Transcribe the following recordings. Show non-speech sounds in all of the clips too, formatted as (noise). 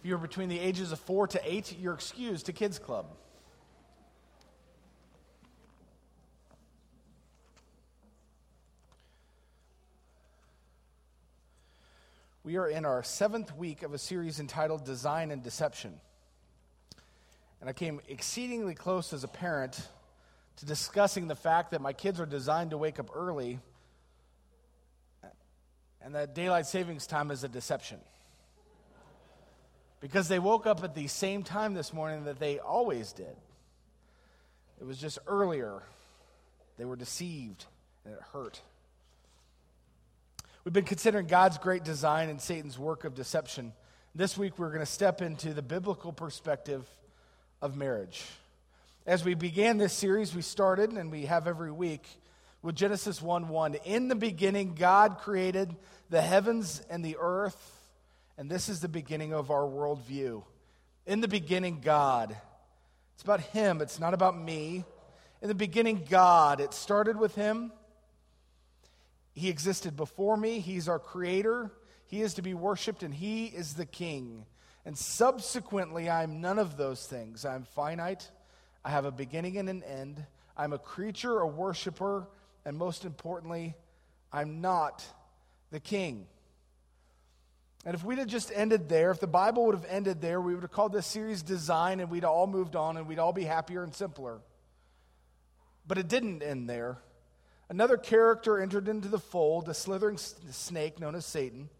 If you're between the ages of four to eight, you're excused to Kids Club. We are in our seventh week of a series entitled Design and Deception. And I came exceedingly close as a parent to discussing the fact that my kids are designed to wake up early and that daylight savings time is a deception. Because they woke up at the same time this morning that they always did. It was just earlier. They were deceived and it hurt. We've been considering God's great design and Satan's work of deception. This week, we're going to step into the biblical perspective of marriage. As we began this series, we started, and we have every week, with Genesis 1 1. In the beginning, God created the heavens and the earth, and this is the beginning of our worldview. In the beginning, God. It's about Him, it's not about me. In the beginning, God. It started with Him. He existed before me. He's our creator. He is to be worshiped, and He is the King. And subsequently, I'm none of those things. I'm finite. I have a beginning and an end. I'm a creature, a worshiper, and most importantly, I'm not the king. And if we'd have just ended there, if the Bible would have ended there, we would have called this series Design and we'd all moved on and we'd all be happier and simpler. But it didn't end there. Another character entered into the fold, a slithering snake known as Satan.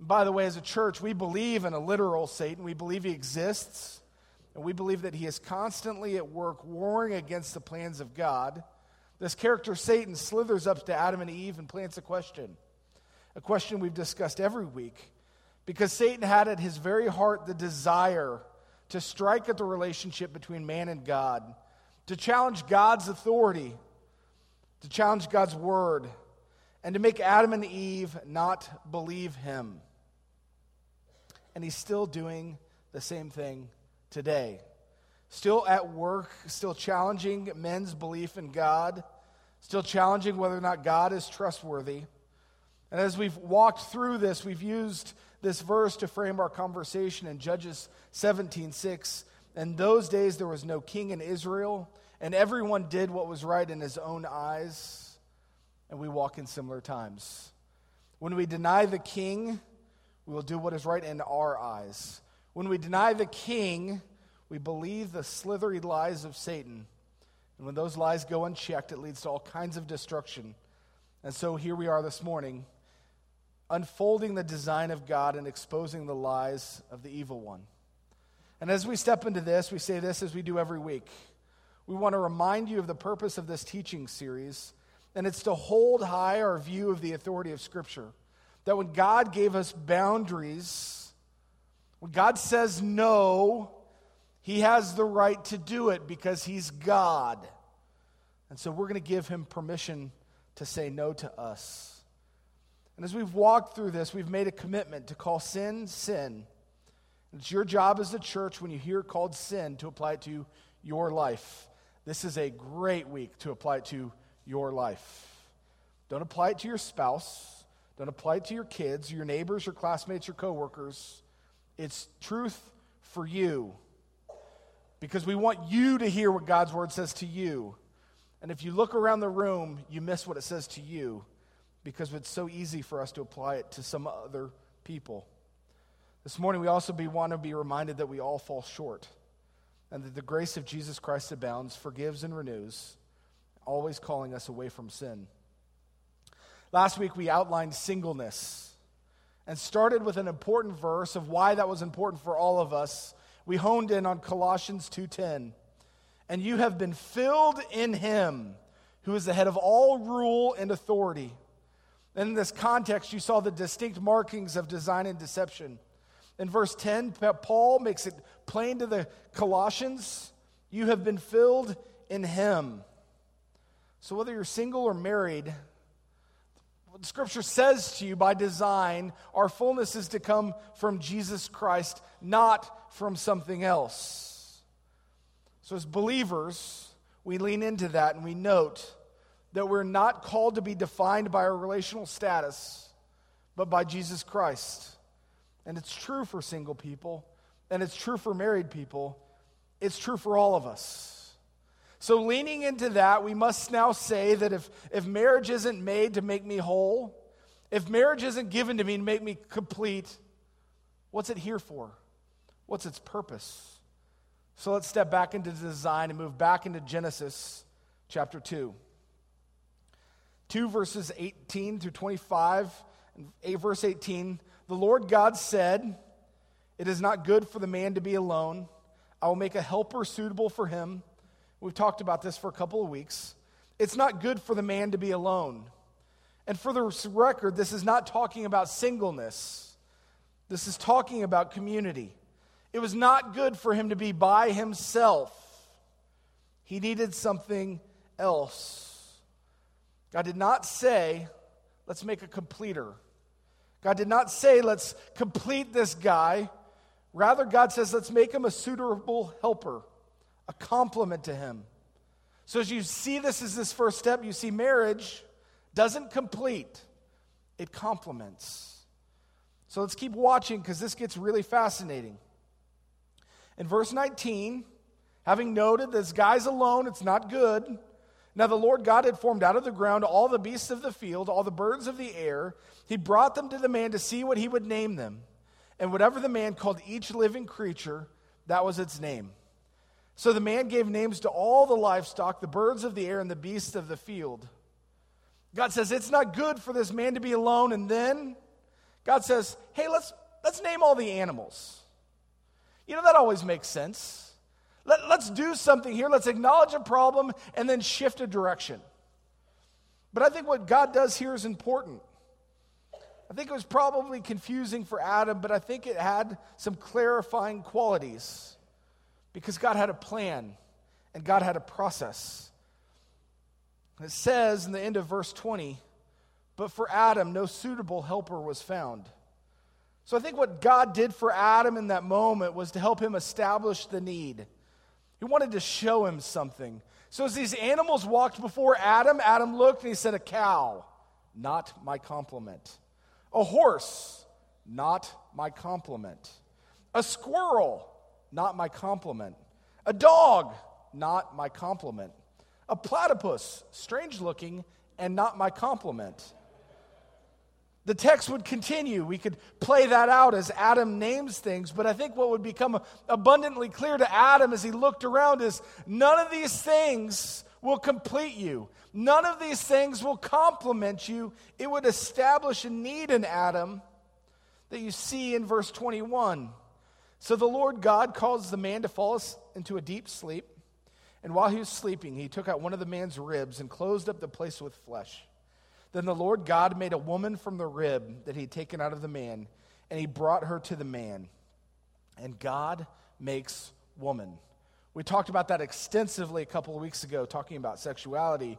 By the way, as a church, we believe in a literal Satan. We believe he exists, and we believe that he is constantly at work warring against the plans of God. This character, Satan, slithers up to Adam and Eve and plants a question, a question we've discussed every week, because Satan had at his very heart the desire to strike at the relationship between man and God, to challenge God's authority to challenge God's word, and to make Adam and Eve not believe him. And he's still doing the same thing today. Still at work, still challenging men's belief in God, still challenging whether or not God is trustworthy. And as we've walked through this, we've used this verse to frame our conversation in Judges 17 6. In those days, there was no king in Israel and everyone did what was right in his own eyes, and we walk in similar times. When we deny the king, we will do what is right in our eyes. When we deny the king, we believe the slithery lies of Satan. And when those lies go unchecked, it leads to all kinds of destruction. And so here we are this morning, unfolding the design of God and exposing the lies of the evil one. And as we step into this, we say this as we do every week we want to remind you of the purpose of this teaching series, and it's to hold high our view of the authority of Scripture. That when God gave us boundaries, when God says no, He has the right to do it because He's God. And so we're going to give Him permission to say no to us. And as we've walked through this, we've made a commitment to call sin sin. It's your job as a church when you hear called sin to apply it to your life. This is a great week to apply it to your life. Don't apply it to your spouse. Don't apply it to your kids, your neighbors, your classmates, your coworkers. It's truth for you. Because we want you to hear what God's word says to you. And if you look around the room, you miss what it says to you because it's so easy for us to apply it to some other people. This morning, we also be, want to be reminded that we all fall short and that the grace of Jesus Christ abounds, forgives, and renews, always calling us away from sin. Last week, we outlined singleness and started with an important verse of why that was important for all of us. We honed in on Colossians 2:10. And you have been filled in him who is the head of all rule and authority. In this context, you saw the distinct markings of design and deception. In verse 10, Paul makes it plain to the Colossians you have been filled in him. So, whether you're single or married, what Scripture says to you by design, our fullness is to come from Jesus Christ, not from something else. So, as believers, we lean into that and we note that we're not called to be defined by our relational status, but by Jesus Christ. and it's true for single people, and it's true for married people, it's true for all of us. So, leaning into that, we must now say that if, if marriage isn't made to make me whole, if marriage isn't given to me to make me complete, what's it here for? What's its purpose? So let's step back into design and move back into Genesis chapter 2. 2 verses 18 through 25, and 8 verse 18. The Lord God said, It is not good for the man to be alone. I will make a helper suitable for him. We've talked about this for a couple of weeks. It's not good for the man to be alone. And for the record, this is not talking about singleness. This is talking about community. It was not good for him to be by himself. He needed something else. God did not say, let's make a completer. God did not say, let's complete this guy. Rather, God says, let's make him a suitable helper, a complement to him. So, as you see this as this first step, you see marriage doesn't complete, it complements. So, let's keep watching because this gets really fascinating. In verse 19, having noted this guy's alone, it's not good. Now the Lord God had formed out of the ground all the beasts of the field, all the birds of the air. He brought them to the man to see what he would name them. And whatever the man called each living creature, that was its name. So the man gave names to all the livestock, the birds of the air, and the beasts of the field. God says, It's not good for this man to be alone. And then God says, Hey, let's, let's name all the animals. You know, that always makes sense. Let, let's do something here. Let's acknowledge a problem and then shift a direction. But I think what God does here is important. I think it was probably confusing for Adam, but I think it had some clarifying qualities because God had a plan and God had a process. It says in the end of verse 20, but for Adam, no suitable helper was found. So I think what God did for Adam in that moment was to help him establish the need. He wanted to show him something. So as these animals walked before Adam, Adam looked and he said, A cow, not my complement. A horse, not my complement. A squirrel, not my complement. A dog, not my complement. A platypus, strange looking, and not my complement. The text would continue. We could play that out as Adam names things, but I think what would become abundantly clear to Adam as he looked around is none of these things will complete you. None of these things will complement you. It would establish a need in Adam that you see in verse 21. So the Lord God caused the man to fall into a deep sleep, and while he was sleeping, he took out one of the man's ribs and closed up the place with flesh. Then the Lord God made a woman from the rib that he had taken out of the man, and he brought her to the man. And God makes woman. We talked about that extensively a couple of weeks ago, talking about sexuality.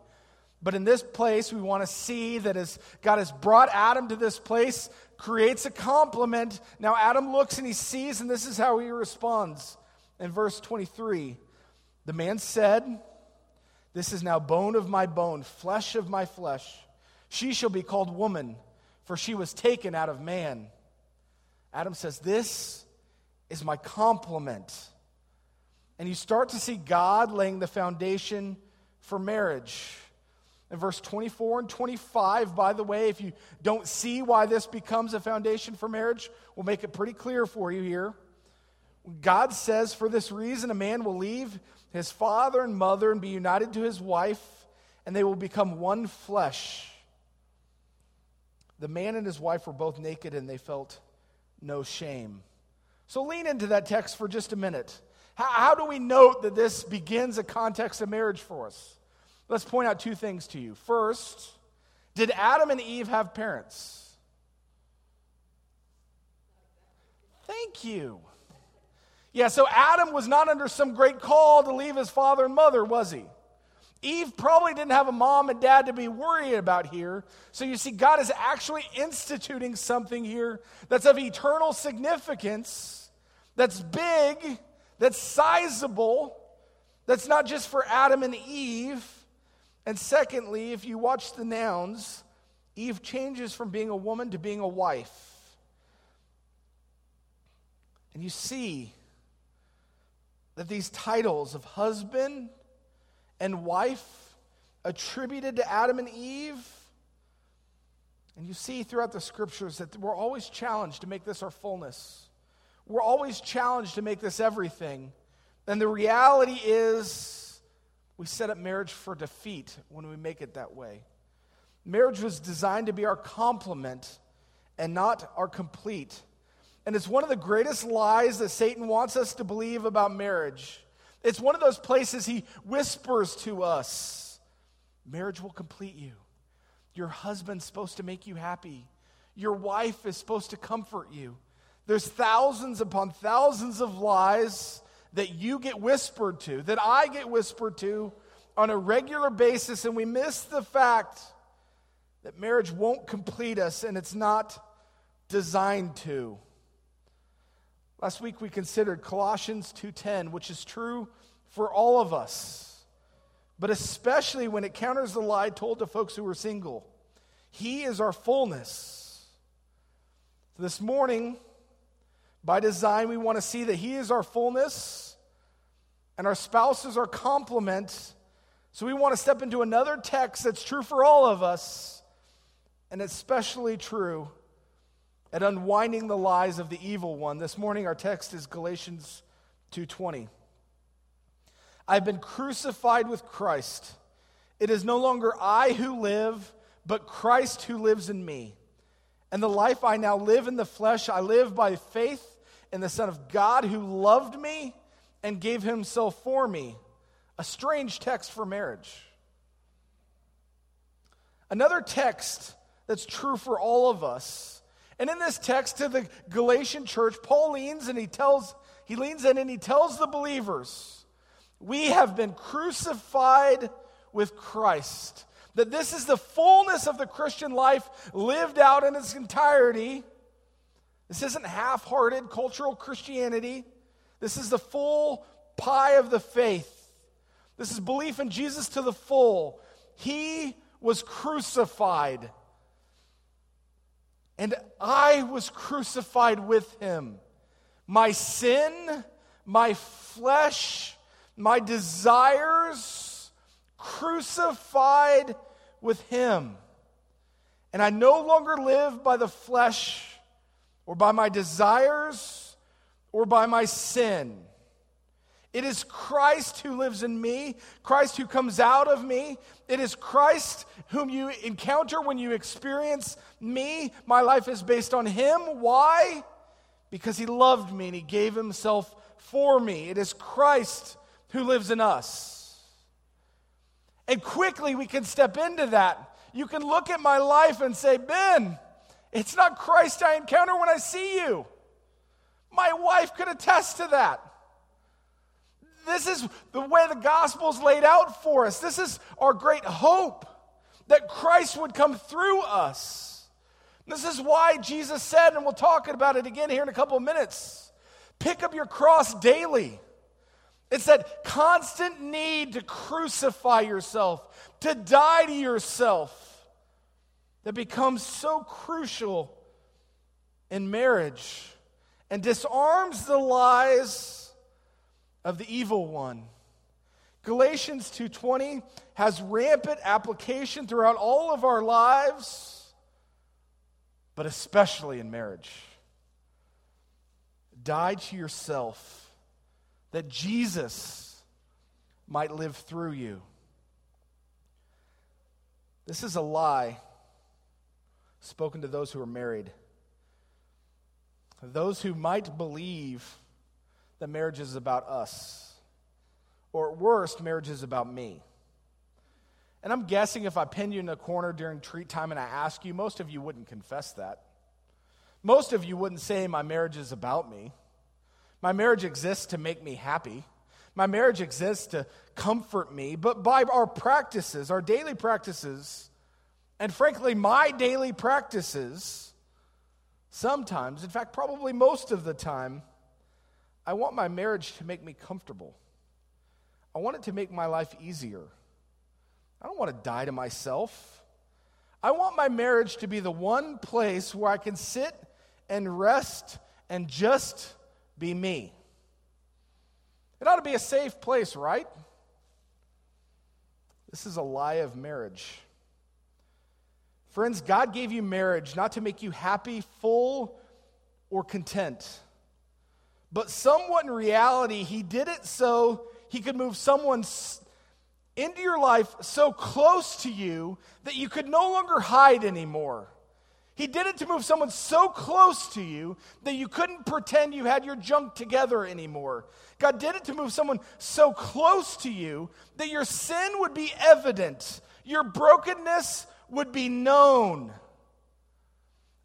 But in this place, we want to see that as God has brought Adam to this place, creates a complement. Now, Adam looks and he sees, and this is how he responds. In verse 23, the man said, This is now bone of my bone, flesh of my flesh. She shall be called woman, for she was taken out of man. Adam says, This is my complement. And you start to see God laying the foundation for marriage. In verse 24 and 25, by the way, if you don't see why this becomes a foundation for marriage, we'll make it pretty clear for you here. God says, For this reason, a man will leave his father and mother and be united to his wife, and they will become one flesh. The man and his wife were both naked and they felt no shame. So lean into that text for just a minute. How, how, do we note that this begins a context of marriage for us? Let's point out two things to you. First, did Adam and Eve have parents? Thank you. Yeah, so Adam was not under some great call to leave his father and mother, was he? Eve probably didn't have a mom and dad to be worried about here. So you see, God is actually instituting something here that's of eternal significance, that's big, that's sizable, that's not just for Adam and Eve. And secondly, if you watch the nouns, Eve changes from being a woman to being a wife. And you see that these titles of husband and wife attributed to Adam and Eve, and you see throughout the scriptures that we're always challenged to make this our fullness. We're always challenged to make this everything. And the reality is, we set up marriage for defeat when we make it that way. Marriage was designed to be our complement and not our complete. And it's one of the greatest lies that Satan wants us to believe about marriage. It's one of those places he whispers to us marriage will complete you. Your husband's supposed to make you happy. Your wife is supposed to comfort you. There's thousands upon thousands of lies that you get whispered to, that I get whispered to on a regular basis, and we miss the fact that marriage won't complete us and it's not designed to. Last week we considered Colossians 2:10, which is true for all of us, but especially when it counters the lie told to folks who are single. He is our fullness. So this morning, by design, we want to see that He is our fullness and our spouse is our complement. So we want to step into another text that's true for all of us, and especially true at unwinding the lies of the evil one. This morning our text is Galatians 2:20. I've been crucified with Christ. It is no longer I who live, but Christ who lives in me. And the life I now live in the flesh, I live by faith in the Son of God who loved me and gave himself for me. A strange text for marriage. Another text that's true for all of us and in this text to the Galatian church, Paul leans and he tells, he leans in and he tells the believers, we have been crucified with Christ. That this is the fullness of the Christian life lived out in its entirety. This isn't half hearted cultural Christianity. This is the full pie of the faith. This is belief in Jesus to the full. He was crucified and I was crucified with him. My sin, my flesh, my desires, crucified with him. And I no longer live by the flesh or by my desires or by my sin. It is Christ who lives in me, Christ who comes out of me. It is Christ whom you encounter when you experience me. My life is based on Him. Why? Because He loved me and He gave Himself for me. It is Christ who lives in us. And quickly we can step into that. You can look at my life and say, Ben, it's not Christ I encounter when I see you. My wife could attest to that. This is the way the gospel is laid out for us. This is our great hope that Christ would come through us. This is why Jesus said, and we'll talk about it again here in a couple of minutes pick up your cross daily. It's that constant need to crucify yourself, to die to yourself, that becomes so crucial in marriage and disarms the lies of the evil one. Galatians 2:20 has rampant application throughout all of our lives, but especially in marriage. Die to yourself that Jesus might live through you. This is a lie spoken to those who are married. Those who might believe that marriage is about us. Or at worst, marriage is about me. And I'm guessing if I pin you in a corner during treat time and I ask you, most of you wouldn't confess that. Most of you wouldn't say, My marriage is about me. My marriage exists to make me happy. My marriage exists to comfort me. But by our practices, our daily practices, and frankly, my daily practices, sometimes, in fact, probably most of the time, I want my marriage to make me comfortable. I want it to make my life easier. I don't want to die to myself. I want my marriage to be the one place where I can sit and rest and just be me. It ought to be a safe place, right? This is a lie of marriage. Friends, God gave you marriage not to make you happy, full, or content. But somewhat in reality, He did it so He could move someone into your life so close to you that you could no longer hide anymore. He did it to move someone so close to you that you couldn't pretend you had your junk together anymore. God did it to move someone so close to you that your sin would be evident, your brokenness would be known.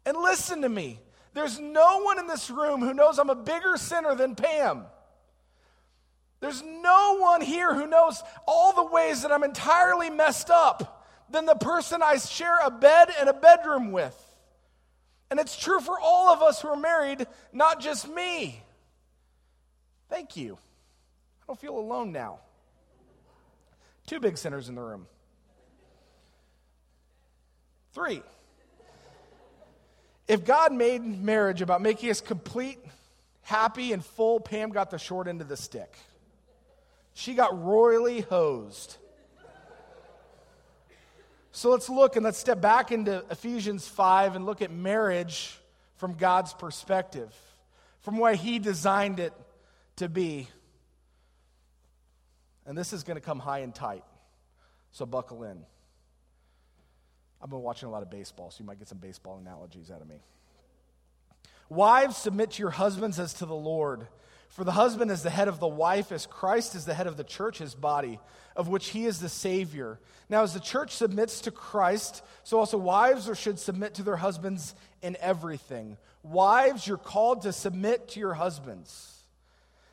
And listen to me there's no one in this room who knows I'm a bigger sinner than Pam. There's no one here who knows all the ways that I'm entirely messed up than the person I share a bed and a bedroom with. And it's true for all of us who are married, not just me. Thank you. I don't feel alone now. Two big sinners in the room. Three. If God made marriage about making us complete, happy, and full, Pam got the short end of the stick. She got royally hosed. So let's look and let's step back into Ephesians 5 and look at marriage from God's perspective, from why He designed it to be. And this is going to come high and tight. So buckle in. I've been watching a lot of baseball, so you might get some baseball analogies out of me. Wives, submit to your husbands as to the Lord. For the husband is the head of the wife, as Christ is the head of the church, his body, of which he is the Savior. Now, as the church submits to Christ, so also wives should submit to their husbands in everything. Wives, you're called to submit to your husbands.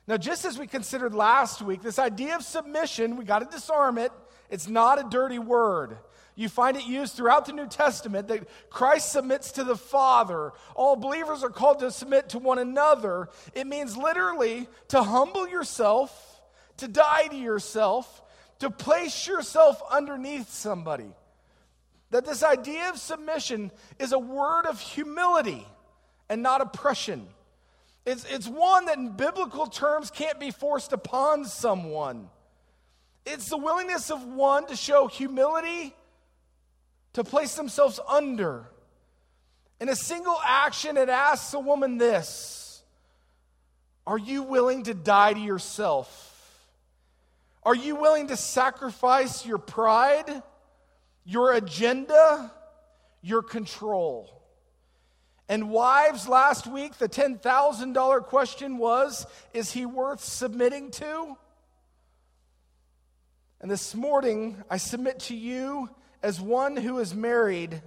Now, just as we considered last week, this idea of submission, we got to disarm it. It's not a dirty word. You find it used throughout the New Testament that Christ submits to the Father. All believers are called to submit to one another. It means literally to humble yourself, to die to yourself, to place yourself underneath somebody. That this idea of submission is a word of humility and not oppression. It's, it's one that in biblical terms can't be forced upon someone. It's the willingness of one to show humility to place themselves under. In a single action, it asks a woman this Are you willing to die to yourself? Are you willing to sacrifice your pride, your agenda, your control? And wives, last week, the $10,000 question was Is he worth submitting to? And this morning, I submit to you as one who is married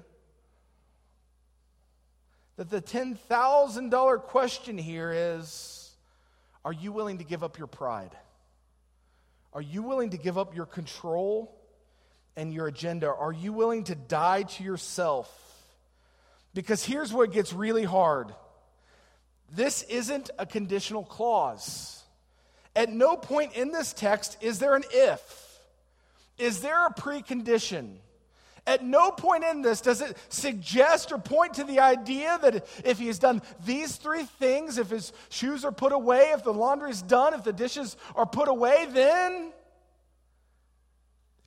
that the $10,000 question here is Are you willing to give up your pride? Are you willing to give up your control and your agenda? Are you willing to die to yourself? Because here's what gets really hard this isn't a conditional clause. At no point in this text is there an if. Is there a precondition? At no point in this does it suggest or point to the idea that if he has done these three things, if his shoes are put away, if the laundry is done, if the dishes are put away, then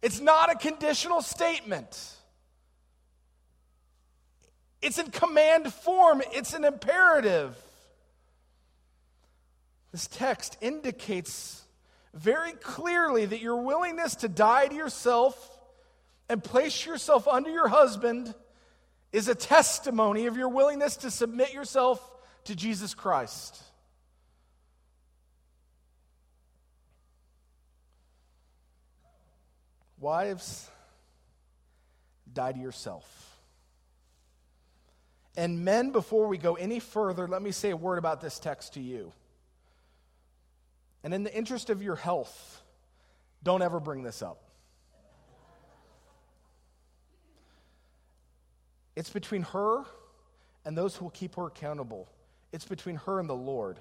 it's not a conditional statement. It's in command form, it's an imperative. This text indicates very clearly that your willingness to die to yourself and place yourself under your husband is a testimony of your willingness to submit yourself to Jesus Christ. Wives, die to yourself. And men, before we go any further, let me say a word about this text to you. And in the interest of your health, don't ever bring this up. It's between her and those who will keep her accountable. It's between her and the Lord.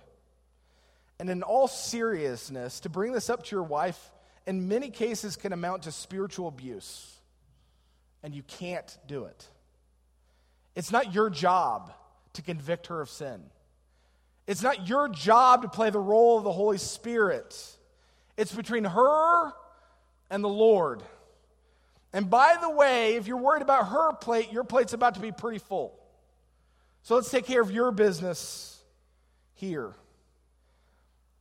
And in all seriousness, to bring this up to your wife in many cases can amount to spiritual abuse. And you can't do it. It's not your job to convict her of sin. It's not your job to play the role of the Holy Spirit. It's between her and the Lord. And by the way, if you're worried about her plate, your plate's about to be pretty full. So let's take care of your business here.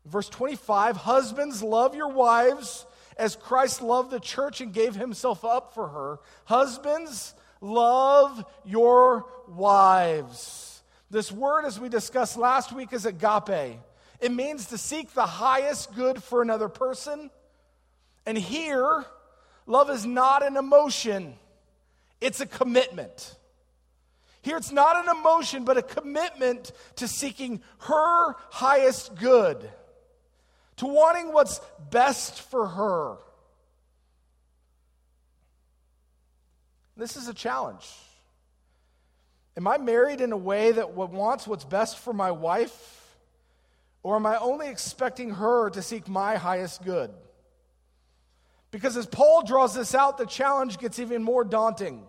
Verse 25 Husbands, love your wives as Christ loved the church and gave himself up for her. Husbands, love your wives. This word, as we discussed last week, is agape. It means to seek the highest good for another person. And here, love is not an emotion, it's a commitment. Here, it's not an emotion, but a commitment to seeking her highest good, to wanting what's best for her. This is a challenge. Am I married in a way that wants what's best for my wife? Or am I only expecting her to seek my highest good? Because as Paul draws this out, the challenge gets even more daunting.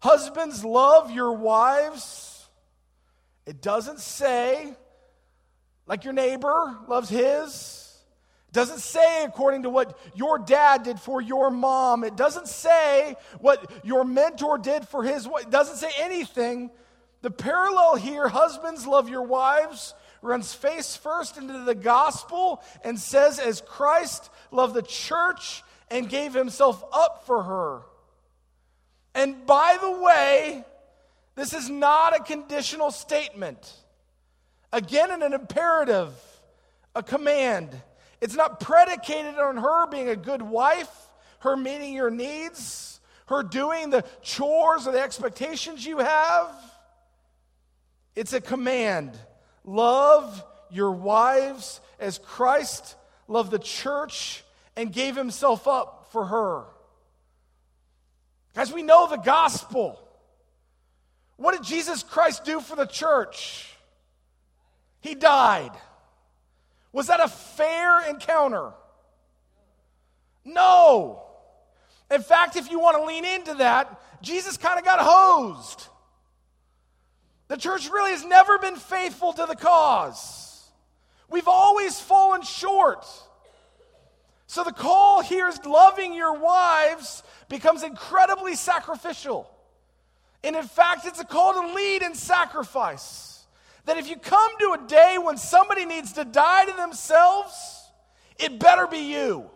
Husbands, love your wives. It doesn't say like your neighbor loves his. It doesn't say according to what your dad did for your mom. It doesn't say what your mentor did for his It doesn't say anything. The parallel here, husbands, love your wives, runs face first into the gospel and says, as Christ loved the church and gave himself up for her. And by the way, this is not a conditional statement. Again, in an imperative, a command. It's not predicated on her being a good wife, her meeting your needs, her doing the chores or the expectations you have. It's a command. Love your wives as Christ loved the church and gave himself up for her. Guys, we know the gospel. What did Jesus Christ do for the church? He died. Was that a fair encounter? No. In fact, if you want to lean into that, Jesus kind of got hosed. The church really has never been faithful to the cause. We've always fallen short. So the call here is loving your wives becomes incredibly sacrificial. And in fact, it's a call to lead in sacrifice. That if you come to a day when somebody needs to die to themselves, it better be you.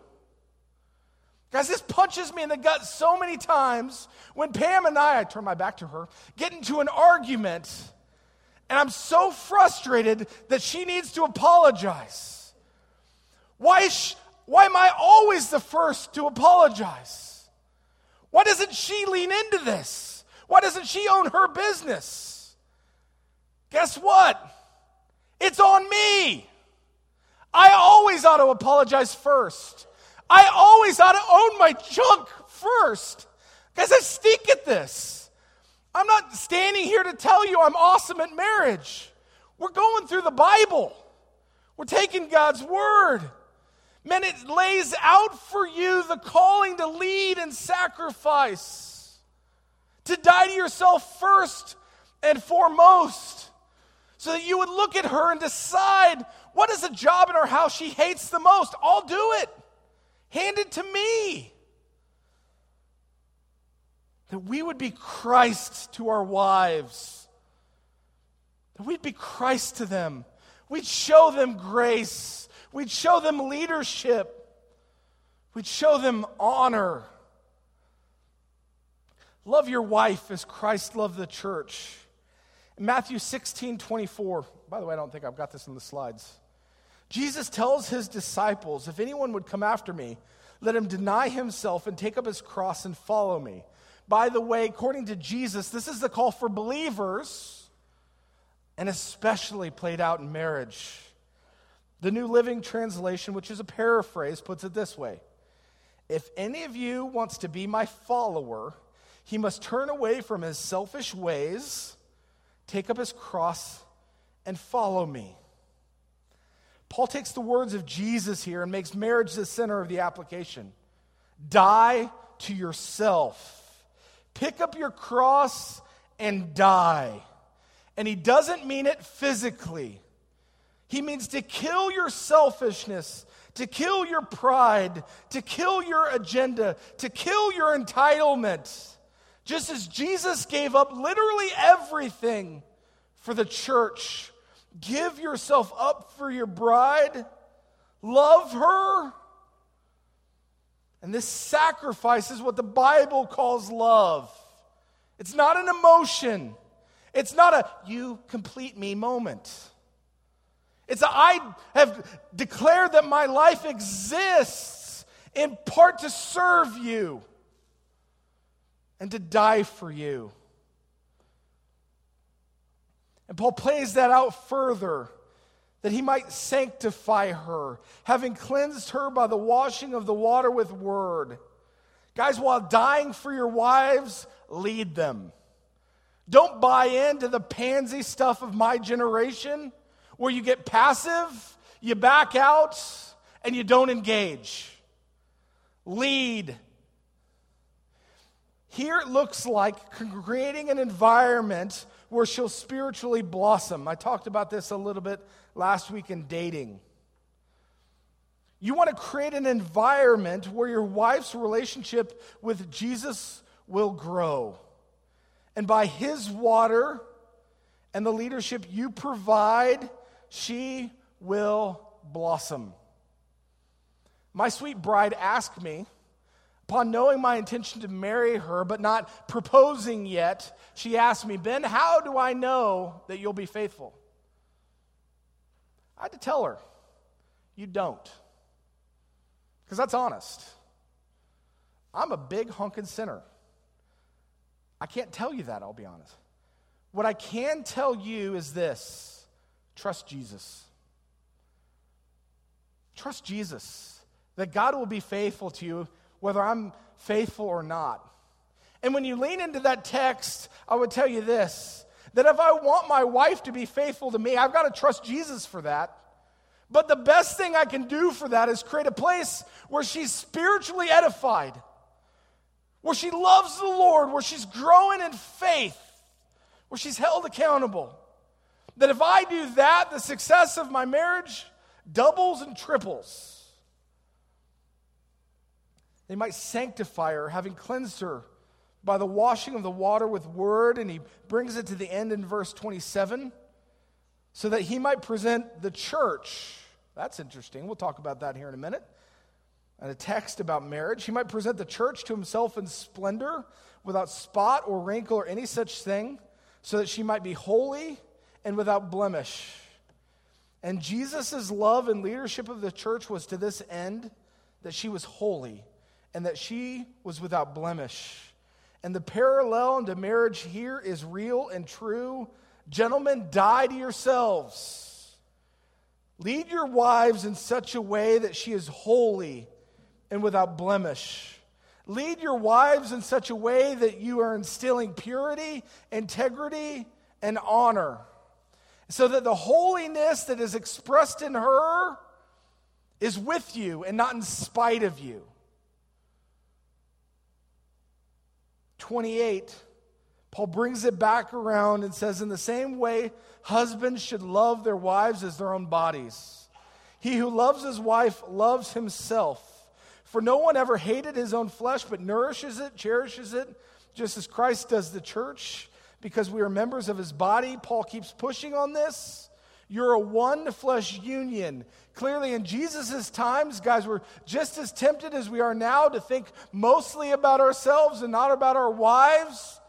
Guys, this punches me in the gut so many times when Pam and I, I turn my back to her, get into an argument, and I'm so frustrated that she needs to apologize. Why is she, why am I always the first to apologize? Why doesn't she lean into this? Why doesn't she own her business? Guess what? It's on me. I always ought to apologize first. I always ought to own my junk first. Guys, I stink at this. I'm not standing here to tell you I'm awesome at marriage. We're going through the Bible, we're taking God's word. Man, it lays out for you the calling to lead and sacrifice, to die to yourself first and foremost, so that you would look at her and decide what is a job in her house she hates the most. I'll do it. Hand it to me. That we would be Christ to our wives, that we'd be Christ to them, we'd show them grace We'd show them leadership. We'd show them honor. Love your wife as Christ loved the church. In Matthew 16 24, by the way, I don't think I've got this in the slides. Jesus tells his disciples, If anyone would come after me, let him deny himself and take up his cross and follow me. By the way, according to Jesus, this is the call for believers and especially played out in marriage. The New Living Translation, which is a paraphrase, puts it this way If any of you wants to be my follower, he must turn away from his selfish ways, take up his cross, and follow me. Paul takes the words of Jesus here and makes marriage the center of the application. Die to yourself. Pick up your cross and die. And he doesn't mean it physically. He means to kill your selfishness, to kill your pride, to kill your agenda, to kill your entitlement. Just as Jesus gave up literally everything for the church, give yourself up for your bride, love her. And this sacrifice is what the Bible calls love. It's not an emotion, it's not a you complete me moment. It's I have declared that my life exists in part to serve you and to die for you. And Paul plays that out further that he might sanctify her, having cleansed her by the washing of the water with word. Guys, while dying for your wives, lead them. Don't buy into the pansy stuff of my generation where you get passive, you back out, and you don't engage. Lead. Here it looks like creating an environment where she'll spiritually blossom. I talked about this a little bit last week in dating. You want to create an environment where your wife's relationship with Jesus will grow. And by his water and the leadership you provide, she will blossom. My sweet bride asked me, upon knowing my intention to marry her but not proposing yet, she asked me, Ben, how do I know that you'll be faithful? I had to tell her, you don't. Because that's honest. I'm a big hunkin' sinner. I can't tell you that, I'll be honest. What I can tell you is this Trust Jesus. Trust Jesus, that God will be faithful to you, whether I'm faithful or not. And when you lean into that text, I would tell you this that if I want my wife to be faithful to me, I've got to trust Jesus for that. But the best thing I can do for that is create a place where she's spiritually edified, where she loves the Lord, where she's growing in faith, where she's held accountable that if I do that, the success of my marriage doubles and triples. They might sanctify her, having cleansed her by the washing of the water with word. And he brings it to the end in verse 27 so that he might present the church. That's interesting. We'll talk about that here in a minute. And a text about marriage. He might present the church to himself in splendor, without spot or wrinkle or any such thing, so that she might be holy and without blemish. And Jesus' love and leadership of the church was to this end that she was holy and that she was without blemish. And the parallel into marriage here is real and true. Gentlemen, die to yourselves. Lead your wives in such a way that she is holy and without blemish. Lead your wives in such a way that you are instilling purity, integrity, and honor so that the holiness that is expressed in her is with you and not in spite of you. 28, Paul brings it back around and says, In the same way, husbands should love their wives as their own bodies. He who loves his wife loves himself. For no one ever hated his own flesh, but nourishes it, cherishes it, just as Christ does the church because we are members of his body. Paul keeps pushing on this. You're a one flesh union. Clearly, in Jesus' times, guys, we're just as tempted as we are now to think mostly about ourselves and not about our wives.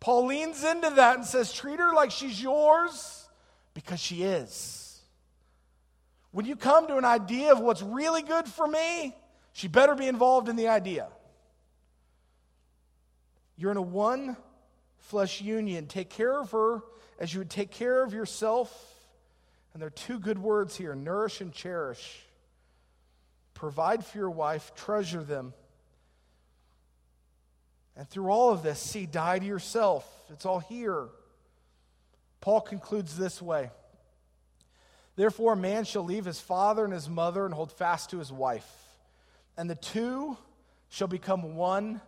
Paul leans into that and says, Treat her like she's yours because she is. When you come to an idea of what's really good for me, she better be involved in the idea. You're in a one flesh union. Take care of her as you would take care of yourself. And there are two good words here nourish and cherish. Provide for your wife, treasure them. And through all of this, see, die to yourself. It's all here. Paul concludes this way Therefore, a man shall leave his father and his mother and hold fast to his wife, and the two shall become one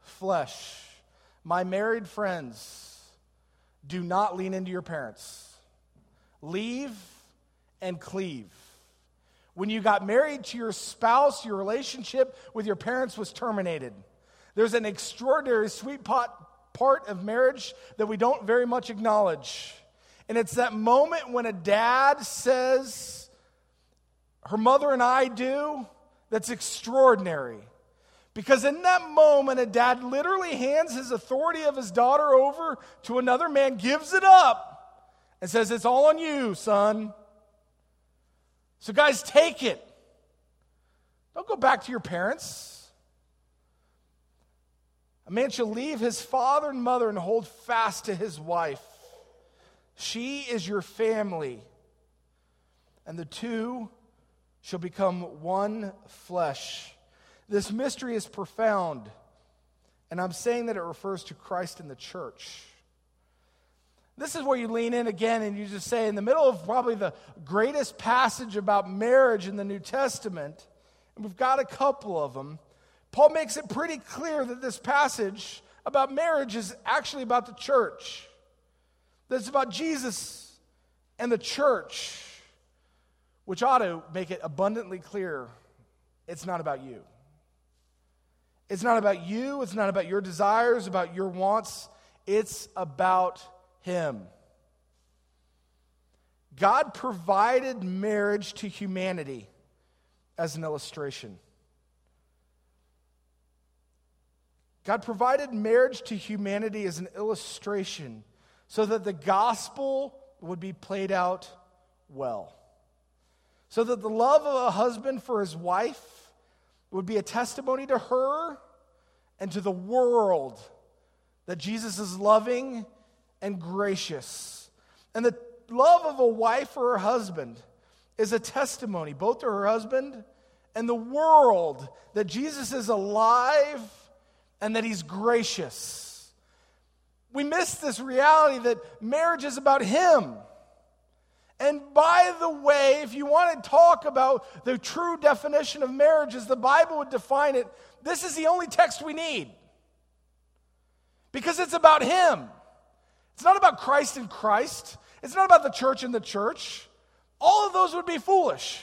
flesh. My married friends, do not lean into your parents. Leave and cleave. When you got married to your spouse, your relationship with your parents was terminated. There's an extraordinary sweet pot part of marriage that we don't very much acknowledge. And it's that moment when a dad says, Her mother and I do, that's extraordinary. Because in that moment, a dad literally hands his authority of his daughter over to another man, gives it up, and says, It's all on you, son. So, guys, take it. Don't go back to your parents. A man shall leave his father and mother and hold fast to his wife. She is your family, and the two shall become one flesh. This mystery is profound, and I'm saying that it refers to Christ and the church. This is where you lean in again and you just say, in the middle of probably the greatest passage about marriage in the New Testament, and we've got a couple of them, Paul makes it pretty clear that this passage about marriage is actually about the church. That it's about Jesus and the church, which ought to make it abundantly clear it's not about you. It's not about you, it's not about your desires, about your wants. It's about Him. God provided marriage to humanity as an illustration. God provided marriage to humanity as an illustration so that the gospel would be played out well. So that the love of a husband for his wife would be a testimony to her and to the world that Jesus is loving and gracious. And the love of a wife for her husband is a testimony both to her husband and the world that Jesus is alive and that he's gracious. We miss this reality that marriage is about him. And by the way, if you want to talk about the true definition of marriage as the Bible would define it, this is the only text we need. Because it's about Him. It's not about Christ and Christ. It's not about the church and the church. All of those would be foolish.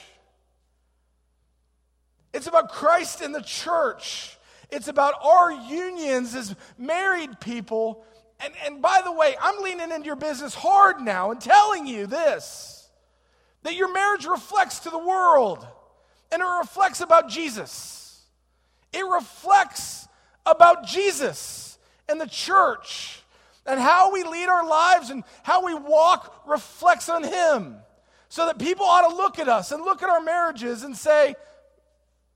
It's about Christ and the church. It's about our unions as married people and, and by the way, I'm leaning into your business hard now and telling you this that your marriage reflects to the world and it reflects about Jesus. It reflects about Jesus and the church and how we lead our lives and how we walk reflects on Him. So that people ought to look at us and look at our marriages and say,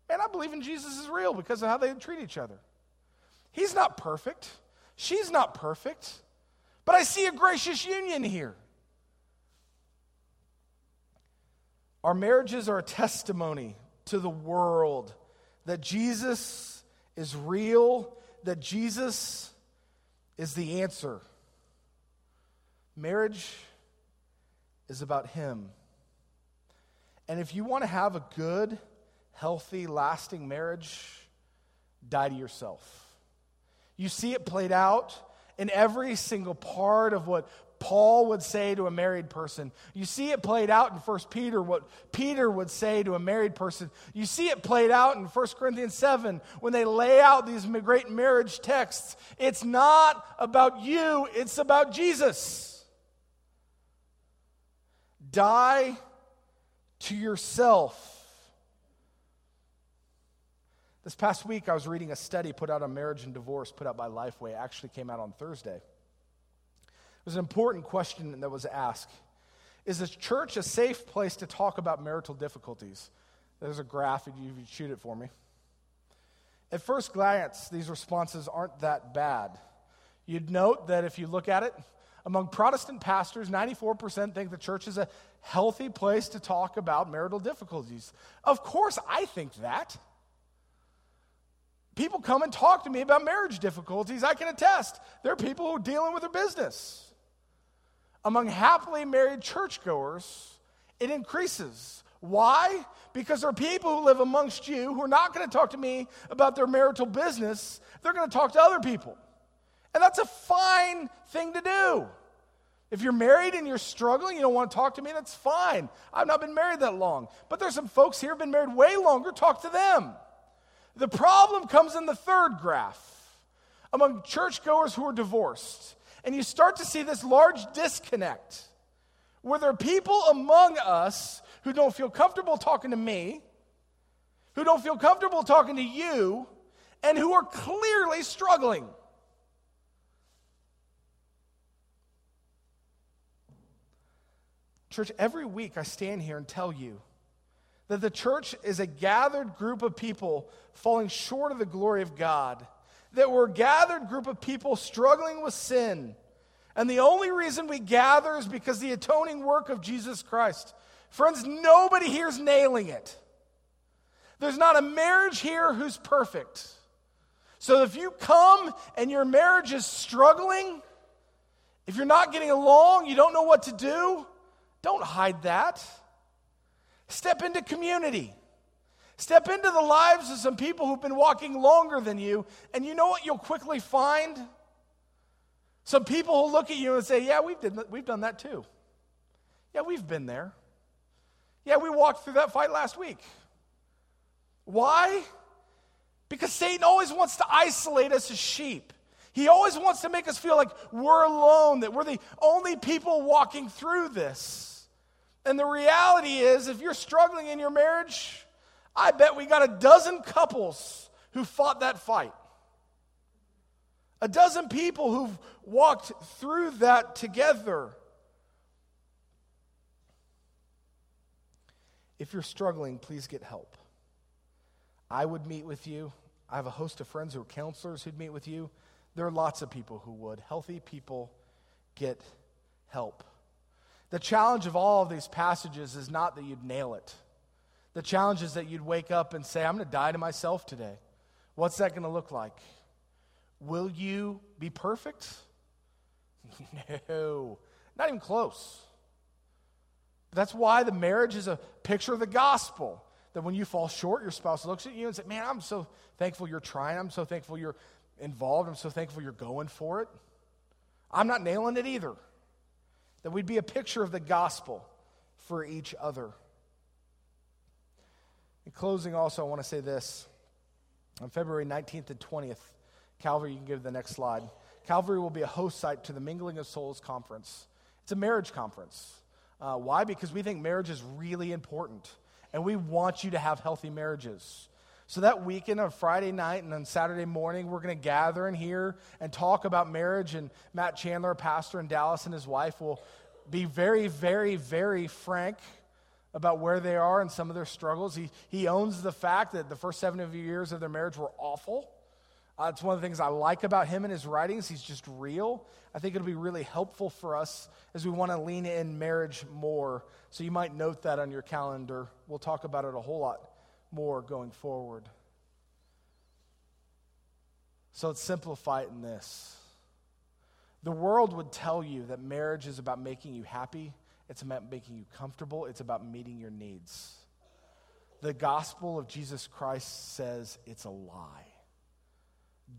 Man, I believe in Jesus is real because of how they treat each other. He's not perfect. She's not perfect, but I see a gracious union here. Our marriages are a testimony to the world that Jesus is real, that Jesus is the answer. Marriage is about Him. And if you want to have a good, healthy, lasting marriage, die to yourself. You see it played out in every single part of what Paul would say to a married person. You see it played out in 1 Peter, what Peter would say to a married person. You see it played out in 1 Corinthians 7 when they lay out these great marriage texts. It's not about you, it's about Jesus. Die to yourself this past week, I was reading a study put out on marriage and divorce, put out by Lifeway. It actually came out on Thursday. It was an important question that was asked Is the church a safe place to talk about marital difficulties? There's a graph, if you shoot it for me. At first glance, these responses aren't that bad. You'd note that if you look at it, among Protestant pastors, 94% think the church is a healthy place to talk about marital difficulties. Of course, I think that. People come and talk to me about marriage difficulties. I can attest. There are people who are dealing with their business. Among happily married churchgoers, it increases. Why? Because there are people who live amongst you who are not going to talk to me about their marital business. They're going to talk to other people. And that's a fine thing to do. If you're married and you're struggling, you don't want to talk to me, that's fine. I've not been married that long. But there's some folks here who've been married way longer, talk to them. The problem comes in the third graph among churchgoers who are divorced. And you start to see this large disconnect where there are people among us who don't feel comfortable talking to me, who don't feel comfortable talking to you, and who are clearly struggling. Church, every week I stand here and tell you that the church is a gathered group of people falling short of the glory of God, that we're a gathered group of people struggling with sin. And the only reason we gather is because the atoning work of Jesus Christ. Friends, nobody here's nailing it. There's not a marriage here who's perfect. So if you come and your marriage is struggling, if you're not getting along, you don't know what to do, don't hide that. Step into community. Step into the lives of some people who've been walking longer than you, and you know what you'll quickly find? Some people will look at you and say, Yeah, we've, did, we've done that too. Yeah, we've been there. Yeah, we walked through that fight last week. Why? Because Satan always wants to isolate us as sheep. He always wants to make us feel like we're alone, that we're the only people walking through this. And the reality is, if you're struggling in your marriage, I bet we got a dozen couples who fought that fight. A dozen people who've walked through that together. If you're struggling, please get help. I would meet with you. I have a host of friends who are counselors who'd meet with you. There are lots of people who would. Healthy people get help. The challenge of all of these passages is not that you'd nail it. The challenge is that you'd wake up and say, I'm going to die to myself today. What's that going to look like? Will you be perfect? (laughs) no, not even close. That's why the marriage is a picture of the gospel. That when you fall short, your spouse looks at you and says, Man, I'm so thankful you're trying. I'm so thankful you're involved. I'm so thankful you're going for it. I'm not nailing it either that we'd be a picture of the gospel for each other. In closing, also, I want to say this. On February 19th and 20th, Calvary, you can give the next slide. Calvary will be a host site to the Mingling of Souls conference. It's a marriage conference. Uh, why? Because we think marriage is really important, and we want you to have healthy marriages. So that weekend on Friday night and on Saturday morning, we're going to gather in here and talk about marriage. And Matt Chandler, pastor in Dallas, and his wife will be very, very, very frank about where they are and some of their struggles. He, he owns the fact that the first seven years of their marriage were awful. Uh, it's one of the things I like about him and his writings. He's just real. I think it'll be really helpful for us as we want to lean in marriage more. So you might note that on your calendar. We'll talk about it a whole lot more going forward. So let's simplify it in this. The world would tell you that marriage is about making you happy, it's about making you comfortable, it's about meeting your needs. The gospel of Jesus Christ says it's a lie.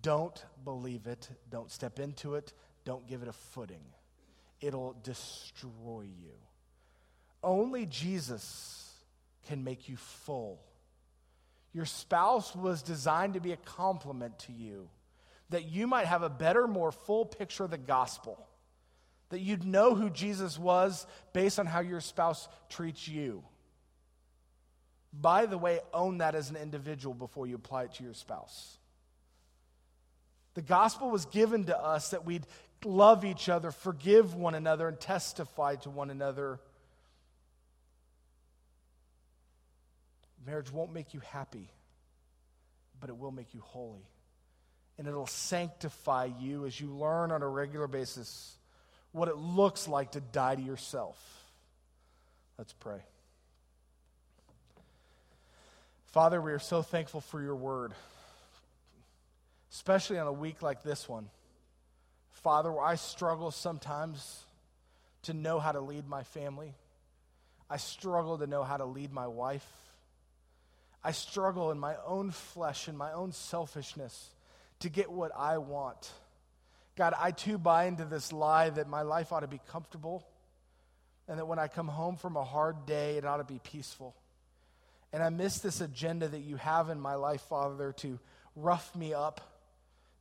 Don't believe it, don't step into it, don't give it a footing. It'll destroy you. Only Jesus can make you full your spouse was designed to be a complement to you, that you might have a better, more full picture of the gospel, that you'd know who Jesus was based on how your spouse treats you. By the way, own that as an individual before you apply it to your spouse. The gospel was given to us that we'd love each other, forgive one another, and testify to one another Marriage won't make you happy, but it will make you holy. And it'll sanctify you as you learn on a regular basis what it looks like to die to yourself. Let's pray. Father, we are so thankful for your word, especially on a week like this one. Father, where I struggle sometimes to know how to lead my family, I struggle to know how to lead my wife. I struggle in my own flesh and my own selfishness to get what I want. God, I too buy into this lie that my life ought to be comfortable and that when I come home from a hard day, it ought to be peaceful. And I miss this agenda that you have in my life, Father, to rough me up,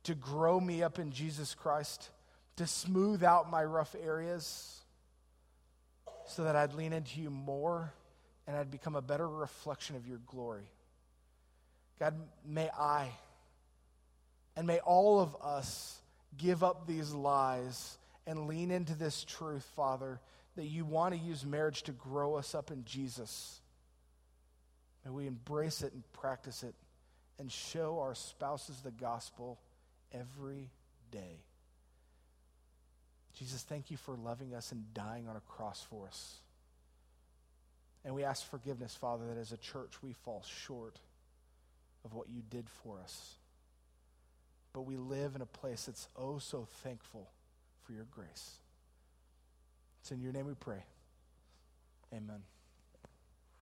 to grow me up in Jesus Christ, to smooth out my rough areas so that I'd lean into you more and I'd become a better reflection of your glory. God, may I and may all of us give up these lies and lean into this truth, Father, that you want to use marriage to grow us up in Jesus. May we embrace it and practice it and show our spouses the gospel every day. Jesus, thank you for loving us and dying on a cross for us. And we ask forgiveness, Father, that as a church we fall short of what you did for us. But we live in a place that's oh so thankful for your grace. It's in your name we pray. Amen.